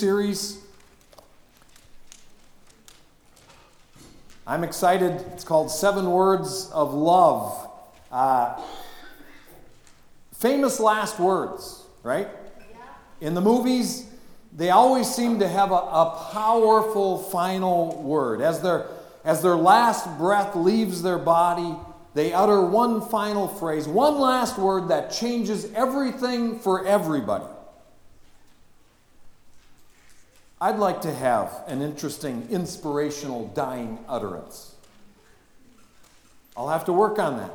series. I'm excited. It's called Seven Words of Love. Uh, famous last words, right? In the movies, they always seem to have a, a powerful final word. As their, as their last breath leaves their body, they utter one final phrase, one last word that changes everything for everybody. I'd like to have an interesting, inspirational dying utterance. I'll have to work on that.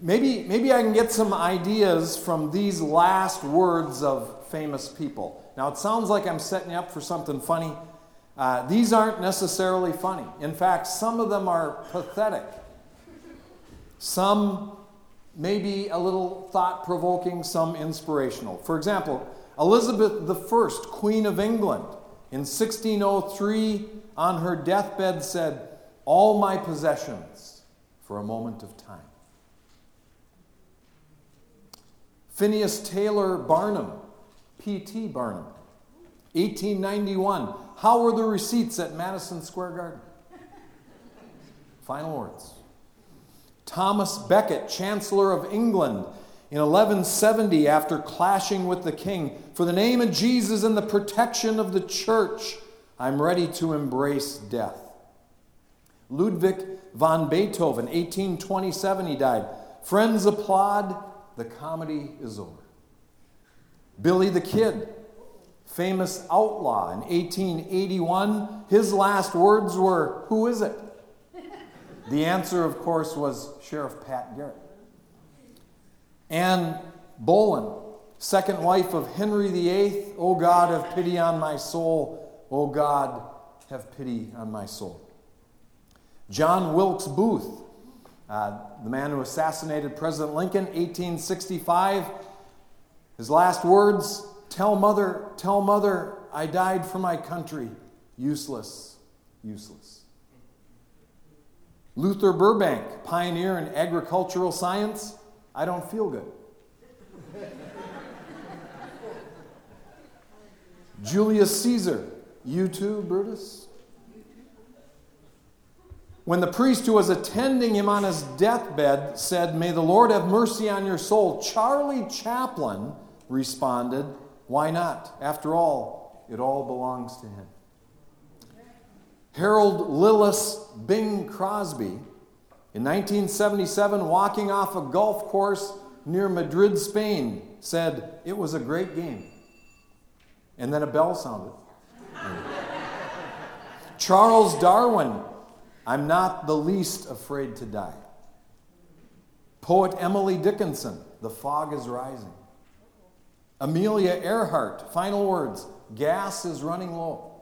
Maybe, maybe I can get some ideas from these last words of famous people. Now, it sounds like I'm setting you up for something funny. Uh, these aren't necessarily funny. In fact, some of them are pathetic. Some maybe a little thought provoking, some inspirational. For example, Elizabeth I, Queen of England, in 1603, on her deathbed, said, All my possessions for a moment of time. Phineas Taylor Barnum, P.T. Barnum, 1891. How were the receipts at Madison Square Garden? Final words. Thomas Becket, Chancellor of England, in 1170, after clashing with the king, for the name of Jesus and the protection of the church, I'm ready to embrace death. Ludwig van Beethoven, 1827, he died. Friends applaud, the comedy is over. Billy the Kid, famous outlaw in 1881, his last words were, Who is it? The answer, of course, was Sheriff Pat Garrett. Anne Boleyn, second wife of Henry VIII, O God, have pity on my soul. O God, have pity on my soul. John Wilkes Booth, uh, the man who assassinated President Lincoln, 1865. His last words Tell mother, tell mother, I died for my country. Useless, useless. Luther Burbank, pioneer in agricultural science, I don't feel good. Julius Caesar, you too, Brutus? When the priest who was attending him on his deathbed said, May the Lord have mercy on your soul, Charlie Chaplin responded, Why not? After all, it all belongs to him. Harold Lillis Bing Crosby, in 1977, walking off a golf course near Madrid, Spain, said, It was a great game. And then a bell sounded. Charles Darwin, I'm not the least afraid to die. Poet Emily Dickinson, The fog is rising. Amelia Earhart, final words, gas is running low.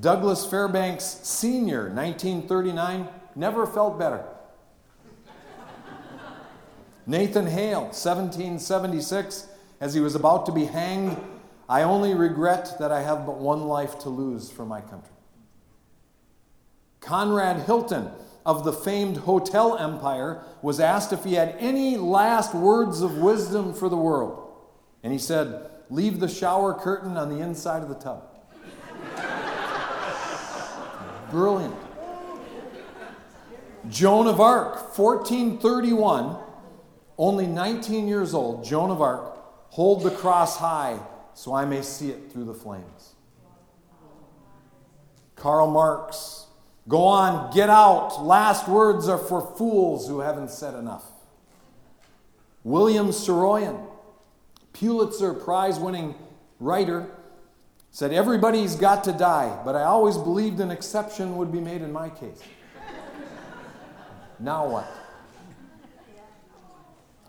Douglas Fairbanks Sr., 1939, never felt better. Nathan Hale, 1776, as he was about to be hanged, I only regret that I have but one life to lose for my country. Conrad Hilton of the famed hotel empire was asked if he had any last words of wisdom for the world. And he said, Leave the shower curtain on the inside of the tub. Brilliant. Joan of Arc, 1431, only 19 years old, Joan of Arc, hold the cross high so I may see it through the flames. Karl Marx, go on, get out. Last words are for fools who haven't said enough. William Saroyan, Pulitzer Prize winning writer, said, Everybody's got to die, but I always believed an exception would be made in my case. now what?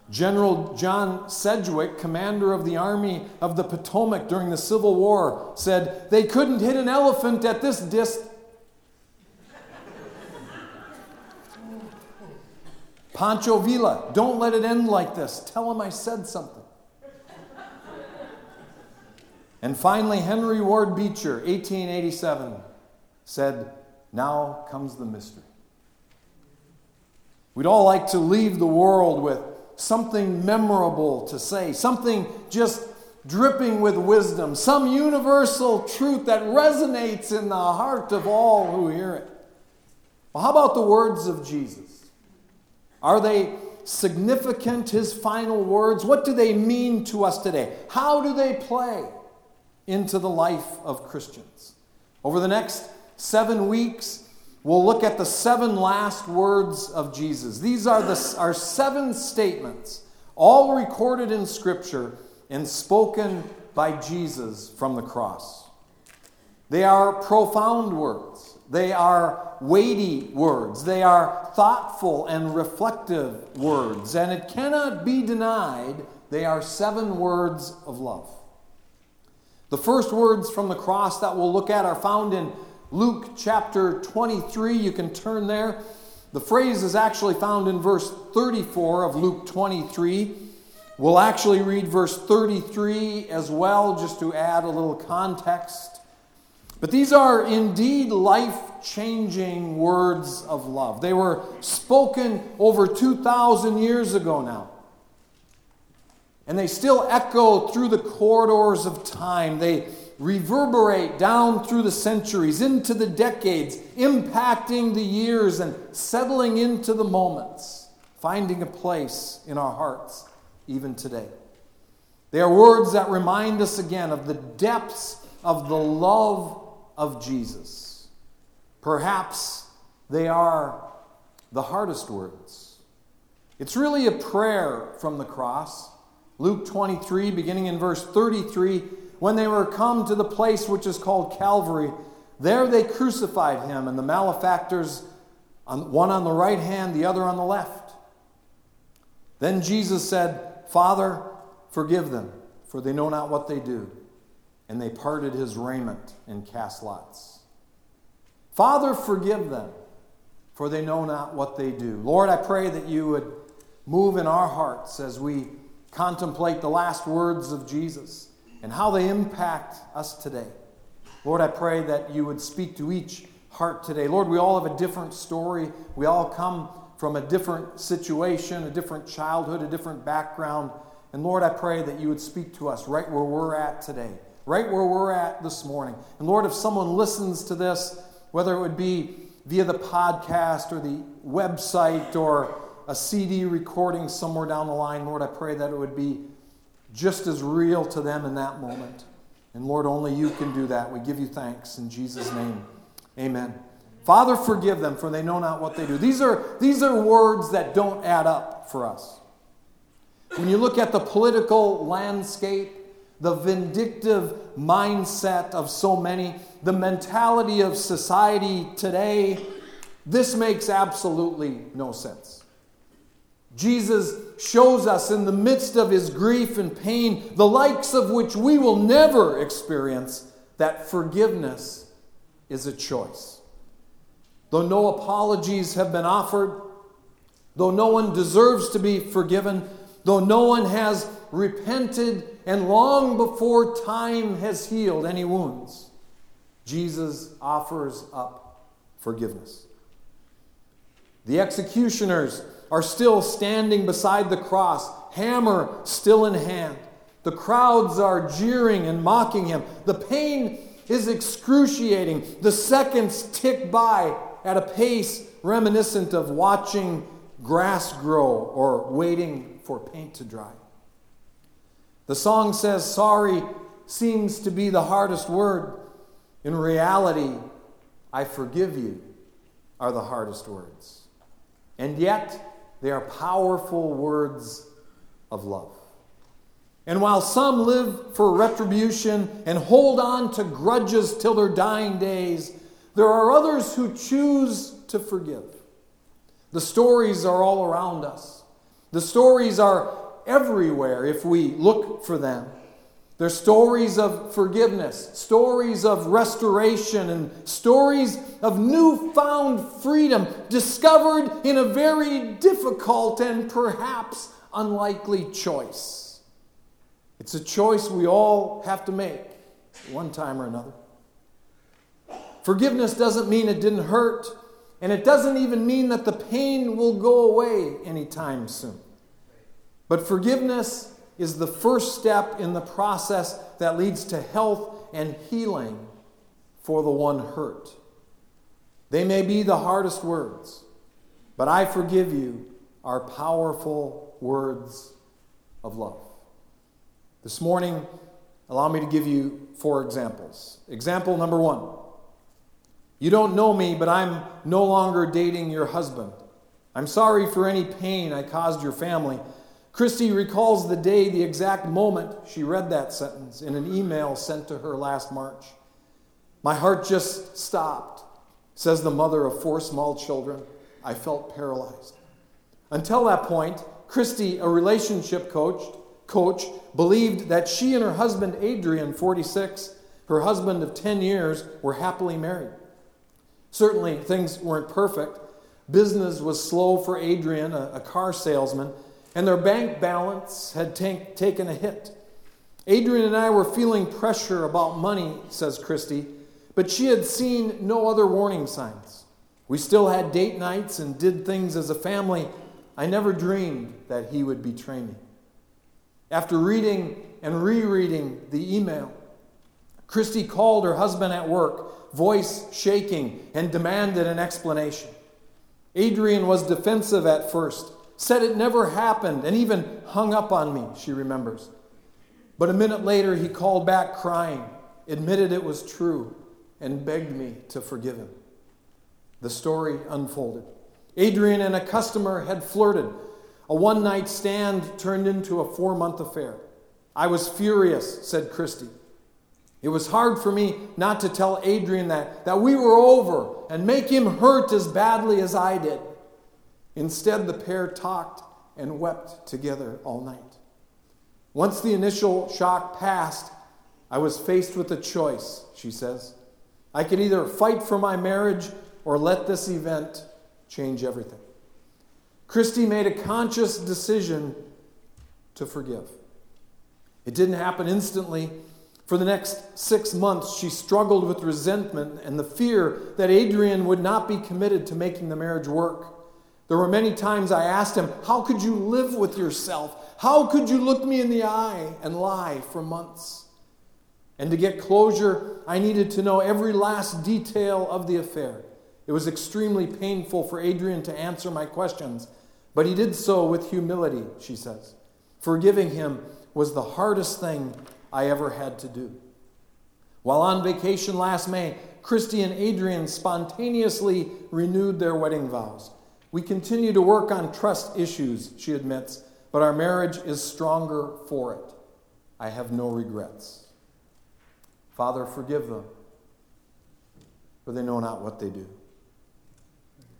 General John Sedgwick, commander of the Army of the Potomac during the Civil War, said, They couldn't hit an elephant at this distance. Pancho Villa, don't let it end like this. Tell him I said something. And finally, Henry Ward Beecher, 1887, said, Now comes the mystery. We'd all like to leave the world with something memorable to say, something just dripping with wisdom, some universal truth that resonates in the heart of all who hear it. Well, how about the words of Jesus? Are they significant, his final words? What do they mean to us today? How do they play into the life of Christians? Over the next seven weeks, we'll look at the seven last words of Jesus. These are the, our seven statements, all recorded in Scripture and spoken by Jesus from the cross. They are profound words. They are weighty words. They are thoughtful and reflective words. And it cannot be denied they are seven words of love. The first words from the cross that we'll look at are found in Luke chapter 23. You can turn there. The phrase is actually found in verse 34 of Luke 23. We'll actually read verse 33 as well, just to add a little context. But these are indeed life changing words of love. They were spoken over 2,000 years ago now. And they still echo through the corridors of time. They reverberate down through the centuries, into the decades, impacting the years and settling into the moments, finding a place in our hearts even today. They are words that remind us again of the depths of the love of Jesus. Perhaps they are the hardest words. It's really a prayer from the cross. Luke 23, beginning in verse 33, when they were come to the place which is called Calvary, there they crucified him and the malefactors, one on the right hand, the other on the left. Then Jesus said, Father, forgive them, for they know not what they do. And they parted his raiment and cast lots. Father, forgive them, for they know not what they do. Lord, I pray that you would move in our hearts as we contemplate the last words of Jesus and how they impact us today. Lord, I pray that you would speak to each heart today. Lord, we all have a different story. We all come from a different situation, a different childhood, a different background. And Lord, I pray that you would speak to us right where we're at today, right where we're at this morning. And Lord, if someone listens to this, whether it would be via the podcast or the website or a CD recording somewhere down the line, Lord, I pray that it would be just as real to them in that moment. And Lord, only you can do that. We give you thanks in Jesus' name. Amen. Father, forgive them, for they know not what they do. These are, these are words that don't add up for us. When you look at the political landscape, the vindictive mindset of so many, the mentality of society today, this makes absolutely no sense. Jesus shows us in the midst of his grief and pain, the likes of which we will never experience, that forgiveness is a choice. Though no apologies have been offered, though no one deserves to be forgiven, though no one has repented and long before time has healed any wounds, Jesus offers up forgiveness. The executioners are still standing beside the cross, hammer still in hand. The crowds are jeering and mocking him. The pain is excruciating. The seconds tick by at a pace reminiscent of watching grass grow or waiting for paint to dry. The song says, Sorry seems to be the hardest word. In reality, I forgive you are the hardest words. And yet, they are powerful words of love. And while some live for retribution and hold on to grudges till their dying days, there are others who choose to forgive. The stories are all around us. The stories are everywhere if we look for them. They're stories of forgiveness, stories of restoration, and stories of newfound freedom discovered in a very difficult and perhaps unlikely choice. It's a choice we all have to make one time or another. Forgiveness doesn't mean it didn't hurt, and it doesn't even mean that the pain will go away anytime soon. But forgiveness is the first step in the process that leads to health and healing for the one hurt. They may be the hardest words, but I forgive you are powerful words of love. This morning, allow me to give you four examples. Example number one You don't know me, but I'm no longer dating your husband. I'm sorry for any pain I caused your family. Christy recalls the day, the exact moment she read that sentence in an email sent to her last March. My heart just stopped, says the mother of four small children. I felt paralyzed. Until that point, Christy, a relationship coach, coach, believed that she and her husband Adrian, 46, her husband of 10 years, were happily married. Certainly, things weren't perfect. Business was slow for Adrian, a, a car salesman, and their bank balance had tank, taken a hit. Adrian and I were feeling pressure about money, says Christy, but she had seen no other warning signs. We still had date nights and did things as a family. I never dreamed that he would betray me. After reading and rereading the email, Christy called her husband at work, voice shaking, and demanded an explanation. Adrian was defensive at first, said it never happened, and even hung up on me, she remembers. But a minute later, he called back crying, admitted it was true, and begged me to forgive him. The story unfolded. Adrian and a customer had flirted. A one night stand turned into a four month affair. I was furious, said Christy. It was hard for me not to tell Adrian that, that we were over and make him hurt as badly as I did. Instead, the pair talked and wept together all night. Once the initial shock passed, I was faced with a choice, she says. I could either fight for my marriage or let this event change everything. Christy made a conscious decision to forgive. It didn't happen instantly. For the next six months, she struggled with resentment and the fear that Adrian would not be committed to making the marriage work. There were many times I asked him, How could you live with yourself? How could you look me in the eye and lie for months? And to get closure, I needed to know every last detail of the affair. It was extremely painful for Adrian to answer my questions, but he did so with humility, she says. Forgiving him was the hardest thing I ever had to do. While on vacation last May, Christy and Adrian spontaneously renewed their wedding vows. We continue to work on trust issues, she admits, but our marriage is stronger for it. I have no regrets. Father, forgive them, for they know not what they do.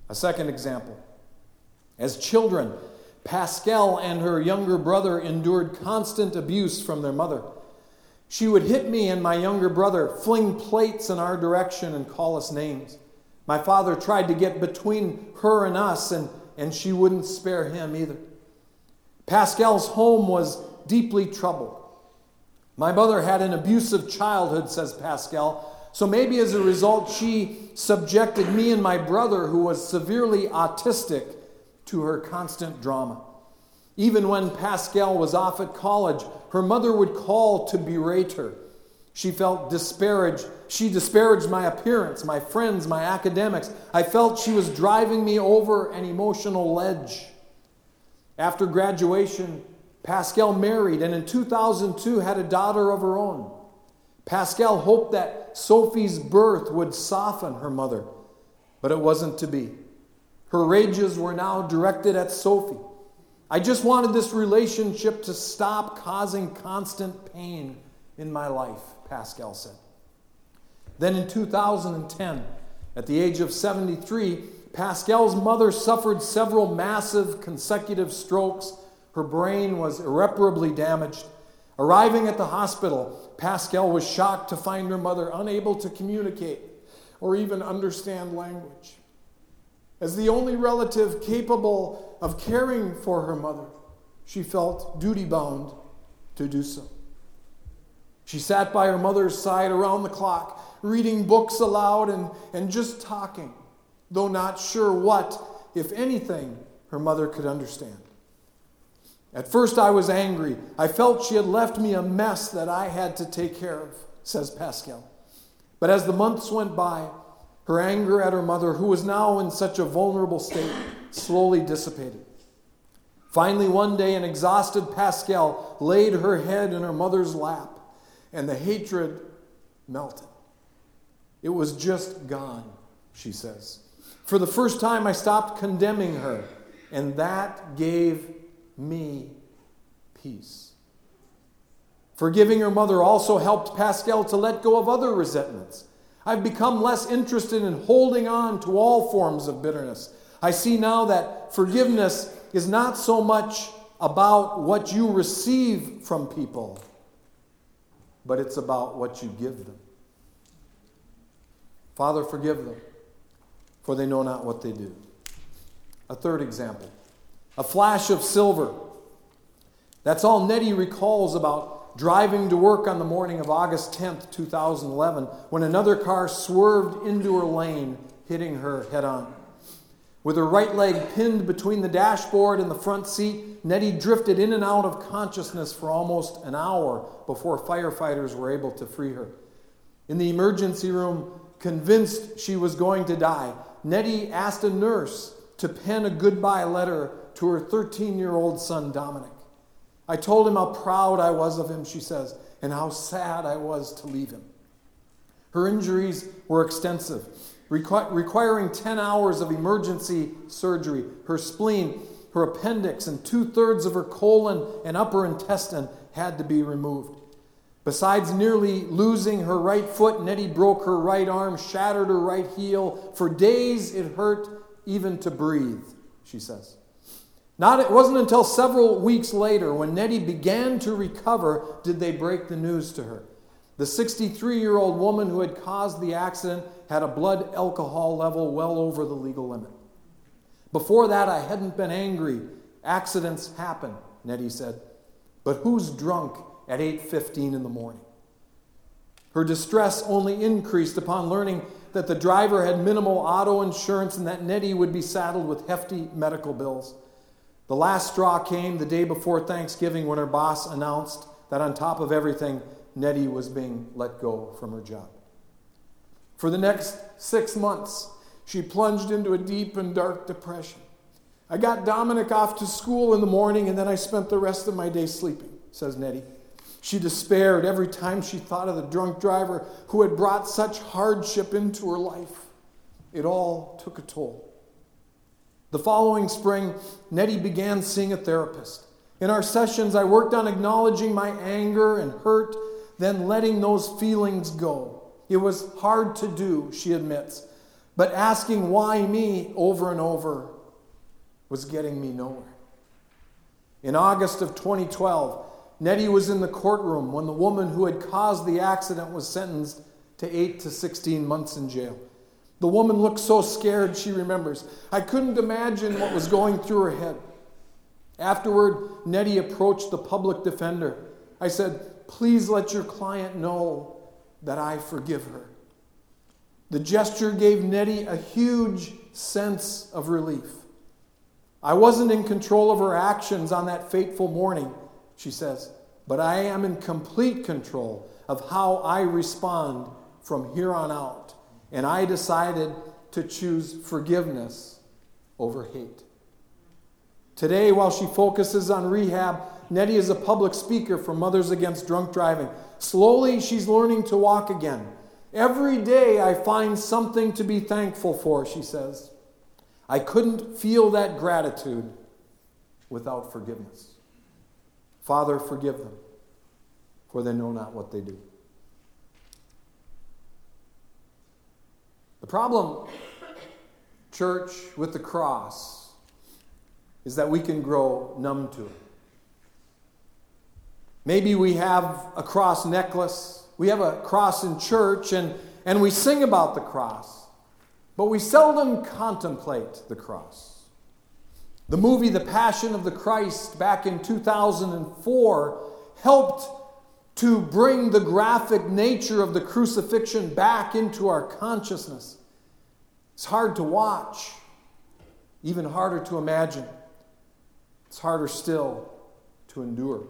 A second example. As children, Pascal and her younger brother endured constant abuse from their mother. She would hit me and my younger brother, fling plates in our direction, and call us names. My father tried to get between her and us, and, and she wouldn't spare him either. Pascal's home was deeply troubled. My mother had an abusive childhood, says Pascal, so maybe as a result, she subjected me and my brother, who was severely autistic, to her constant drama. Even when Pascal was off at college, her mother would call to berate her. She felt disparaged. She disparaged my appearance, my friends, my academics. I felt she was driving me over an emotional ledge. After graduation, Pascal married and in 2002 had a daughter of her own. Pascal hoped that Sophie's birth would soften her mother, but it wasn't to be. Her rages were now directed at Sophie. I just wanted this relationship to stop causing constant pain in my life, Pascal said. Then in 2010, at the age of 73, Pascal's mother suffered several massive consecutive strokes her brain was irreparably damaged. Arriving at the hospital, Pascal was shocked to find her mother unable to communicate or even understand language. As the only relative capable of caring for her mother, she felt duty bound to do so. She sat by her mother's side around the clock, reading books aloud and, and just talking, though not sure what, if anything, her mother could understand. At first, I was angry. I felt she had left me a mess that I had to take care of, says Pascal. But as the months went by, her anger at her mother, who was now in such a vulnerable state, slowly dissipated. Finally, one day, an exhausted Pascal laid her head in her mother's lap, and the hatred melted. It was just gone, she says. For the first time, I stopped condemning her, and that gave me peace. Forgiving her mother also helped Pascal to let go of other resentments. I've become less interested in holding on to all forms of bitterness. I see now that forgiveness is not so much about what you receive from people, but it's about what you give them. Father, forgive them, for they know not what they do. A third example a flash of silver. That's all Nettie recalls about driving to work on the morning of August 10th, 2011, when another car swerved into her lane, hitting her head on. With her right leg pinned between the dashboard and the front seat, Nettie drifted in and out of consciousness for almost an hour before firefighters were able to free her. In the emergency room, convinced she was going to die, Nettie asked a nurse to pen a goodbye letter to her 13 year old son, Dominic. I told him how proud I was of him, she says, and how sad I was to leave him. Her injuries were extensive, requ- requiring 10 hours of emergency surgery. Her spleen, her appendix, and two thirds of her colon and upper intestine had to be removed. Besides nearly losing her right foot, Nettie broke her right arm, shattered her right heel. For days it hurt even to breathe, she says. Not, it wasn't until several weeks later, when Nettie began to recover, did they break the news to her. The 63 year old woman who had caused the accident had a blood alcohol level well over the legal limit. Before that, I hadn't been angry. Accidents happen, Nettie said. But who's drunk at 8:15 in the morning? Her distress only increased upon learning that the driver had minimal auto insurance and that Nettie would be saddled with hefty medical bills. The last straw came the day before Thanksgiving when her boss announced that on top of everything, Nettie was being let go from her job. For the next six months, she plunged into a deep and dark depression. I got Dominic off to school in the morning and then I spent the rest of my day sleeping, says Nettie. She despaired every time she thought of the drunk driver who had brought such hardship into her life. It all took a toll. The following spring, Nettie began seeing a therapist. In our sessions, I worked on acknowledging my anger and hurt, then letting those feelings go. It was hard to do, she admits, but asking why me over and over was getting me nowhere. In August of 2012, Nettie was in the courtroom when the woman who had caused the accident was sentenced to 8 to 16 months in jail. The woman looked so scared, she remembers. I couldn't imagine what was going through her head. Afterward, Nettie approached the public defender. I said, Please let your client know that I forgive her. The gesture gave Nettie a huge sense of relief. I wasn't in control of her actions on that fateful morning, she says, but I am in complete control of how I respond from here on out and I decided to choose forgiveness over hate. Today, while she focuses on rehab, Nettie is a public speaker for Mothers Against Drunk Driving. Slowly, she's learning to walk again. Every day, I find something to be thankful for, she says. I couldn't feel that gratitude without forgiveness. Father, forgive them, for they know not what they do. The problem, church, with the cross is that we can grow numb to it. Maybe we have a cross necklace, we have a cross in church, and, and we sing about the cross, but we seldom contemplate the cross. The movie The Passion of the Christ back in 2004 helped to bring the graphic nature of the crucifixion back into our consciousness. It's hard to watch, even harder to imagine. It's harder still to endure.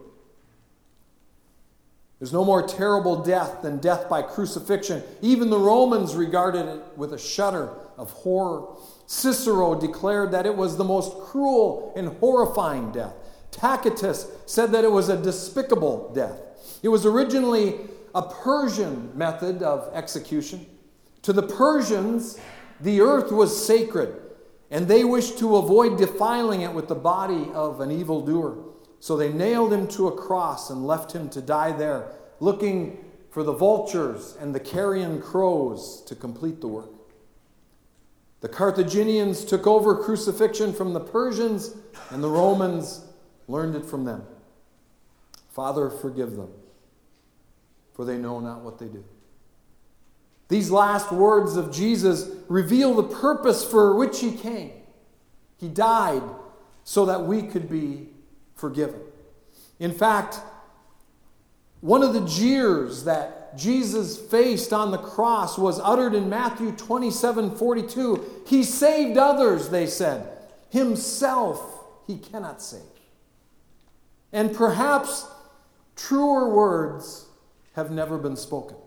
There's no more terrible death than death by crucifixion. Even the Romans regarded it with a shudder of horror. Cicero declared that it was the most cruel and horrifying death. Tacitus said that it was a despicable death. It was originally a Persian method of execution. To the Persians, the earth was sacred, and they wished to avoid defiling it with the body of an evildoer. So they nailed him to a cross and left him to die there, looking for the vultures and the carrion crows to complete the work. The Carthaginians took over crucifixion from the Persians, and the Romans learned it from them. Father, forgive them, for they know not what they do. These last words of Jesus reveal the purpose for which he came. He died so that we could be forgiven. In fact, one of the jeers that Jesus faced on the cross was uttered in Matthew 27 42. He saved others, they said. Himself he cannot save. And perhaps truer words have never been spoken.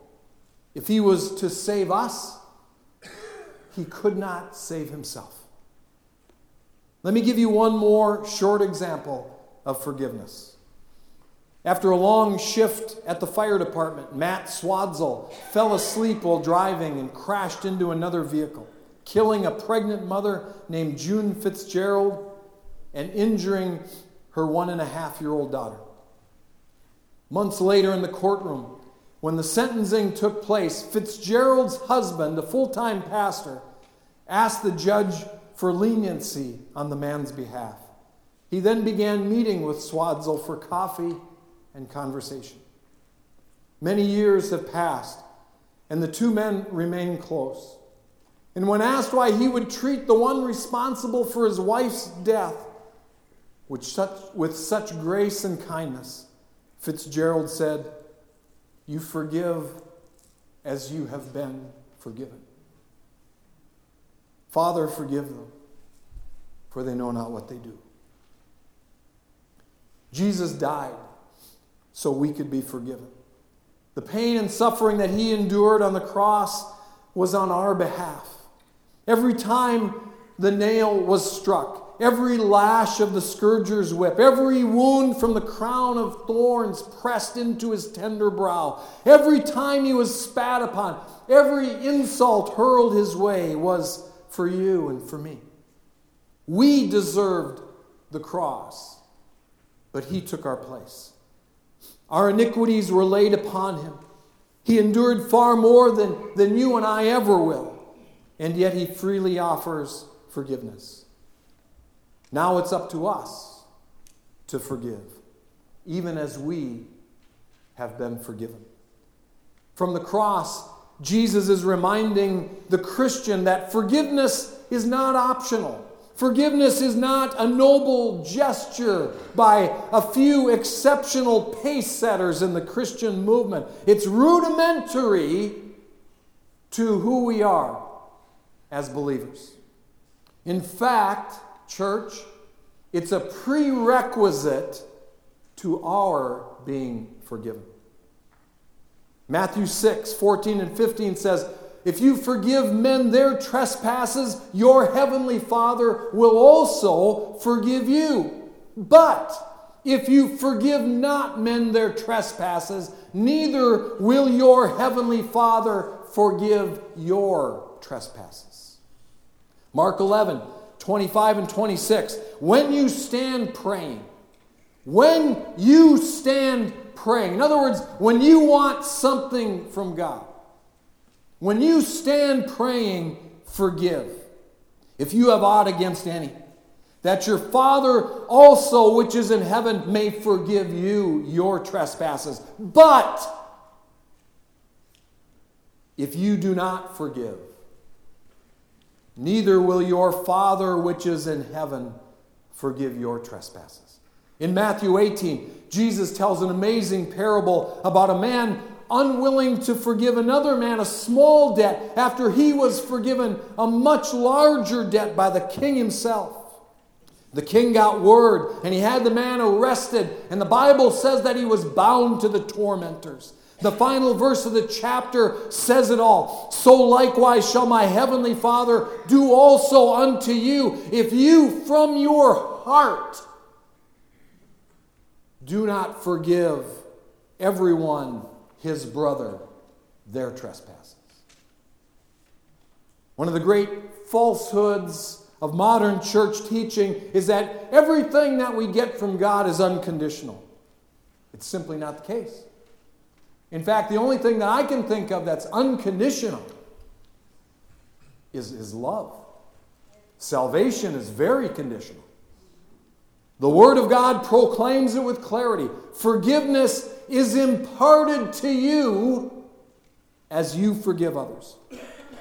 If he was to save us, he could not save himself. Let me give you one more short example of forgiveness. After a long shift at the fire department, Matt Swatzell fell asleep while driving and crashed into another vehicle, killing a pregnant mother named June Fitzgerald and injuring her one and a half year old daughter. Months later in the courtroom, when the sentencing took place, Fitzgerald's husband, a full time pastor, asked the judge for leniency on the man's behalf. He then began meeting with Swatzell for coffee and conversation. Many years have passed, and the two men remain close. And when asked why he would treat the one responsible for his wife's death with such, with such grace and kindness, Fitzgerald said, You forgive as you have been forgiven. Father, forgive them, for they know not what they do. Jesus died so we could be forgiven. The pain and suffering that he endured on the cross was on our behalf. Every time the nail was struck, every lash of the scourger's whip, every wound from the crown of thorns pressed into his tender brow, every time he was spat upon, every insult hurled his way was for you and for me. We deserved the cross but he took our place. Our iniquities were laid upon him. He endured far more than, than you and I ever will, and yet he freely offers forgiveness. Now it's up to us to forgive, even as we have been forgiven. From the cross, Jesus is reminding the Christian that forgiveness is not optional. Forgiveness is not a noble gesture by a few exceptional pace setters in the Christian movement. It's rudimentary to who we are as believers. In fact, church, it's a prerequisite to our being forgiven. Matthew 6, 14 and 15 says, if you forgive men their trespasses, your heavenly Father will also forgive you. But if you forgive not men their trespasses, neither will your heavenly Father forgive your trespasses. Mark 11, 25 and 26. When you stand praying, when you stand praying, in other words, when you want something from God, when you stand praying, forgive. If you have aught against any, that your Father also, which is in heaven, may forgive you your trespasses. But if you do not forgive, neither will your Father, which is in heaven, forgive your trespasses. In Matthew 18, Jesus tells an amazing parable about a man unwilling to forgive another man a small debt after he was forgiven a much larger debt by the king himself. The king got word and he had the man arrested, and the Bible says that he was bound to the tormentors. The final verse of the chapter says it all. So likewise shall my heavenly Father do also unto you, if you from your heart do not forgive everyone his brother their trespasses. One of the great falsehoods of modern church teaching is that everything that we get from God is unconditional. It's simply not the case. In fact, the only thing that I can think of that's unconditional is, is love. Salvation is very conditional. The Word of God proclaims it with clarity. Forgiveness is imparted to you as you forgive others.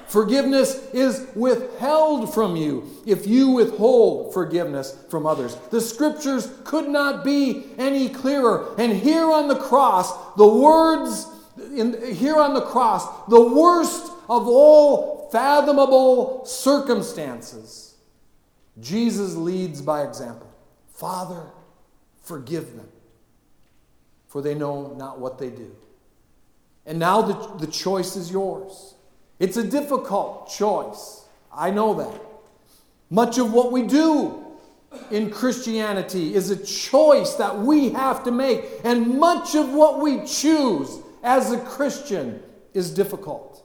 Forgiveness is withheld from you if you withhold forgiveness from others. The scriptures could not be any clearer. And here on the cross, the words in, here on the cross, the worst of all fathomable circumstances, Jesus leads by example. Father, forgive them, for they know not what they do. And now the, the choice is yours. It's a difficult choice. I know that. Much of what we do in Christianity is a choice that we have to make, and much of what we choose as a Christian is difficult.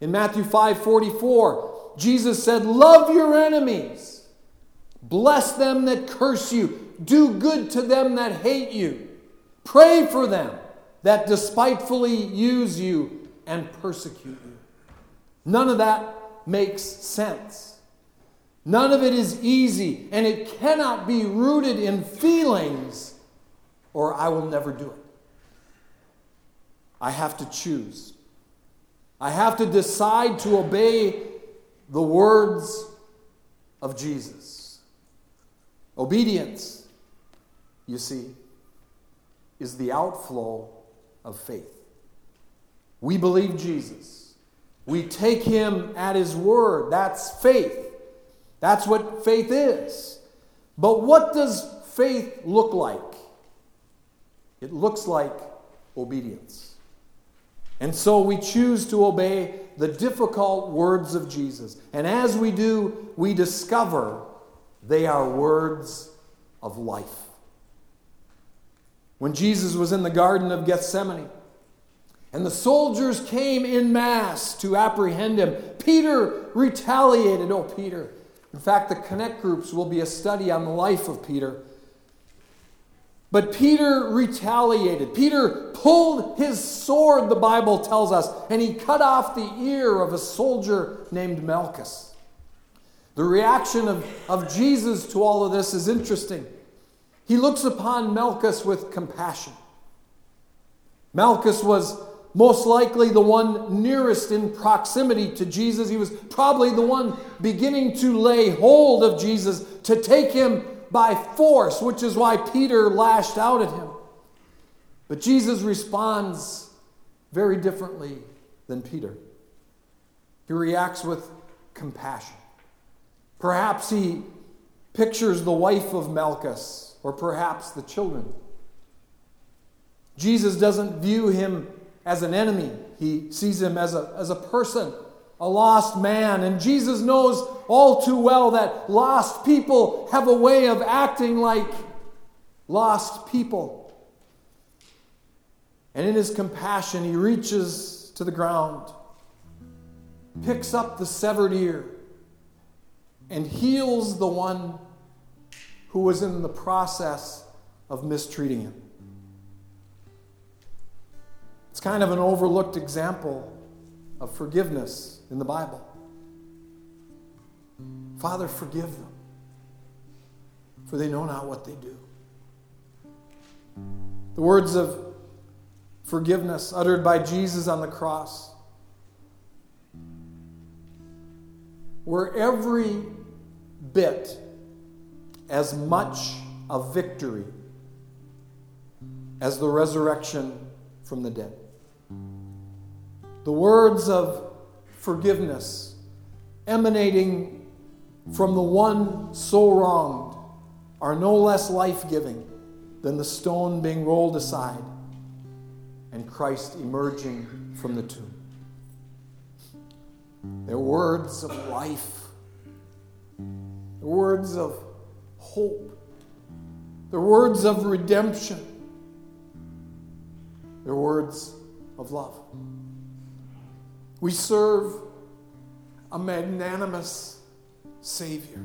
In Matthew 5 44, Jesus said, Love your enemies, bless them that curse you, do good to them that hate you, pray for them that despitefully use you and persecute you. None of that makes sense. None of it is easy, and it cannot be rooted in feelings, or I will never do it. I have to choose. I have to decide to obey the words of Jesus. Obedience, you see, is the outflow of faith. We believe Jesus. We take him at his word. That's faith. That's what faith is. But what does faith look like? It looks like obedience. And so we choose to obey the difficult words of Jesus. And as we do, we discover they are words of life. When Jesus was in the Garden of Gethsemane, and the soldiers came in mass to apprehend him. Peter retaliated. Oh, Peter. In fact, the Connect groups will be a study on the life of Peter. But Peter retaliated. Peter pulled his sword, the Bible tells us, and he cut off the ear of a soldier named Malchus. The reaction of, of Jesus to all of this is interesting. He looks upon Malchus with compassion. Malchus was most likely the one nearest in proximity to Jesus. He was probably the one beginning to lay hold of Jesus to take him by force, which is why Peter lashed out at him. But Jesus responds very differently than Peter. He reacts with compassion. Perhaps he pictures the wife of Malchus, or perhaps the children. Jesus doesn't view him as an enemy, he sees him as a, as a person, a lost man. And Jesus knows all too well that lost people have a way of acting like lost people. And in his compassion, he reaches to the ground, picks up the severed ear, and heals the one who was in the process of mistreating him. It's kind of an overlooked example of forgiveness in the Bible. Father, forgive them, for they know not what they do. The words of forgiveness uttered by Jesus on the cross were every bit as much a victory as the resurrection from the dead. The words of forgiveness emanating from the one so wronged are no less life giving than the stone being rolled aside and Christ emerging from the tomb. They're words of life, words of hope, they're words of redemption, they're words of love. We serve a magnanimous Savior,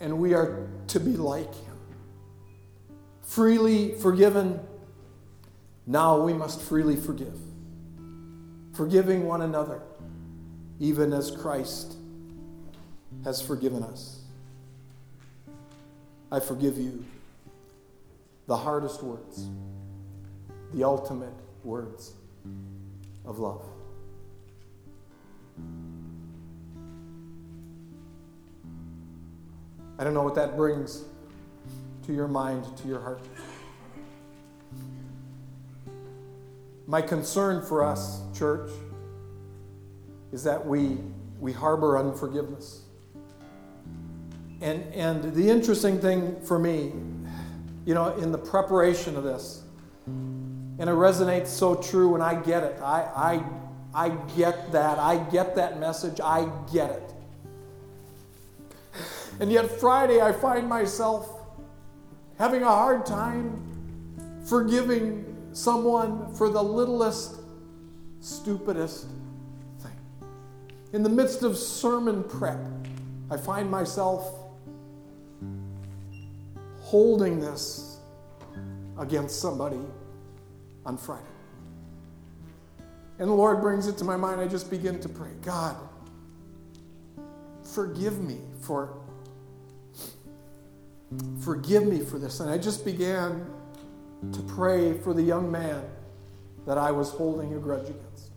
and we are to be like Him. Freely forgiven, now we must freely forgive forgiving one another, even as Christ has forgiven us. I forgive you. The hardest words, the ultimate words of love. I don't know what that brings to your mind, to your heart. My concern for us, church, is that we, we harbor unforgiveness. And, and the interesting thing for me, you know, in the preparation of this, and it resonates so true, and I get it. I, I, I get that. I get that message. I get it. And yet, Friday, I find myself having a hard time forgiving someone for the littlest, stupidest thing. In the midst of sermon prep, I find myself holding this against somebody on Friday. And the Lord brings it to my mind. I just begin to pray God, forgive me for. Forgive me for this. And I just began to pray for the young man that I was holding a grudge against.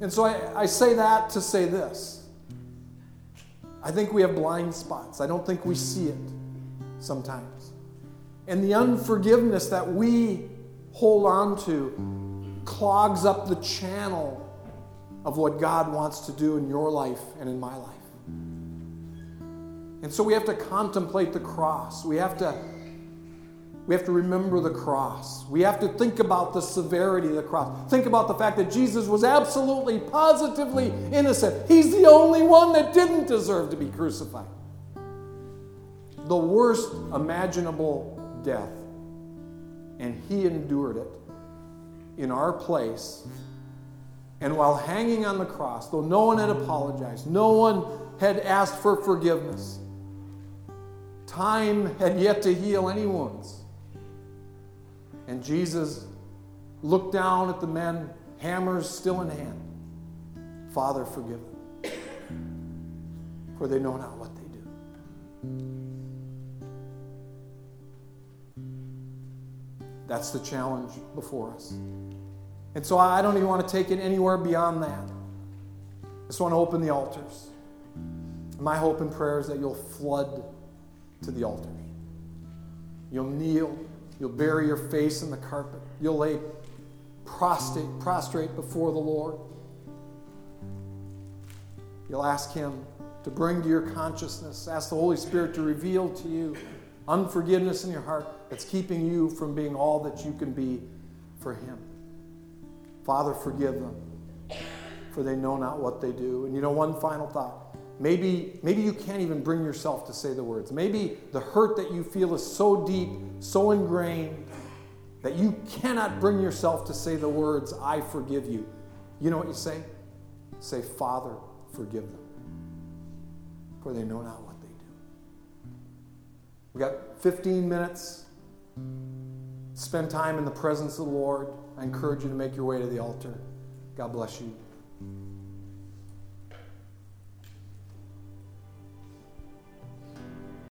And so I, I say that to say this. I think we have blind spots. I don't think we see it sometimes. And the unforgiveness that we hold on to clogs up the channel of what God wants to do in your life and in my life. And so we have to contemplate the cross. We have to we have to remember the cross. We have to think about the severity of the cross. Think about the fact that Jesus was absolutely, positively innocent. He's the only one that didn't deserve to be crucified. The worst imaginable death. And he endured it in our place. And while hanging on the cross, though no one had apologized, no one had asked for forgiveness, time had yet to heal any wounds. And Jesus looked down at the men, hammers still in hand. Father, forgive them, for they know not what they do. That's the challenge before us. And so I don't even want to take it anywhere beyond that. I just want to open the altars. My hope and prayer is that you'll flood to the altars. You'll kneel You'll bury your face in the carpet. You'll lay prostrate, prostrate before the Lord. You'll ask Him to bring to your consciousness, ask the Holy Spirit to reveal to you unforgiveness in your heart that's keeping you from being all that you can be for Him. Father, forgive them, for they know not what they do. And you know, one final thought. Maybe, maybe you can't even bring yourself to say the words. Maybe the hurt that you feel is so deep, so ingrained, that you cannot bring yourself to say the words, I forgive you. You know what you say? Say, Father, forgive them, for they know not what they do. We got 15 minutes. Spend time in the presence of the Lord. I encourage you to make your way to the altar. God bless you.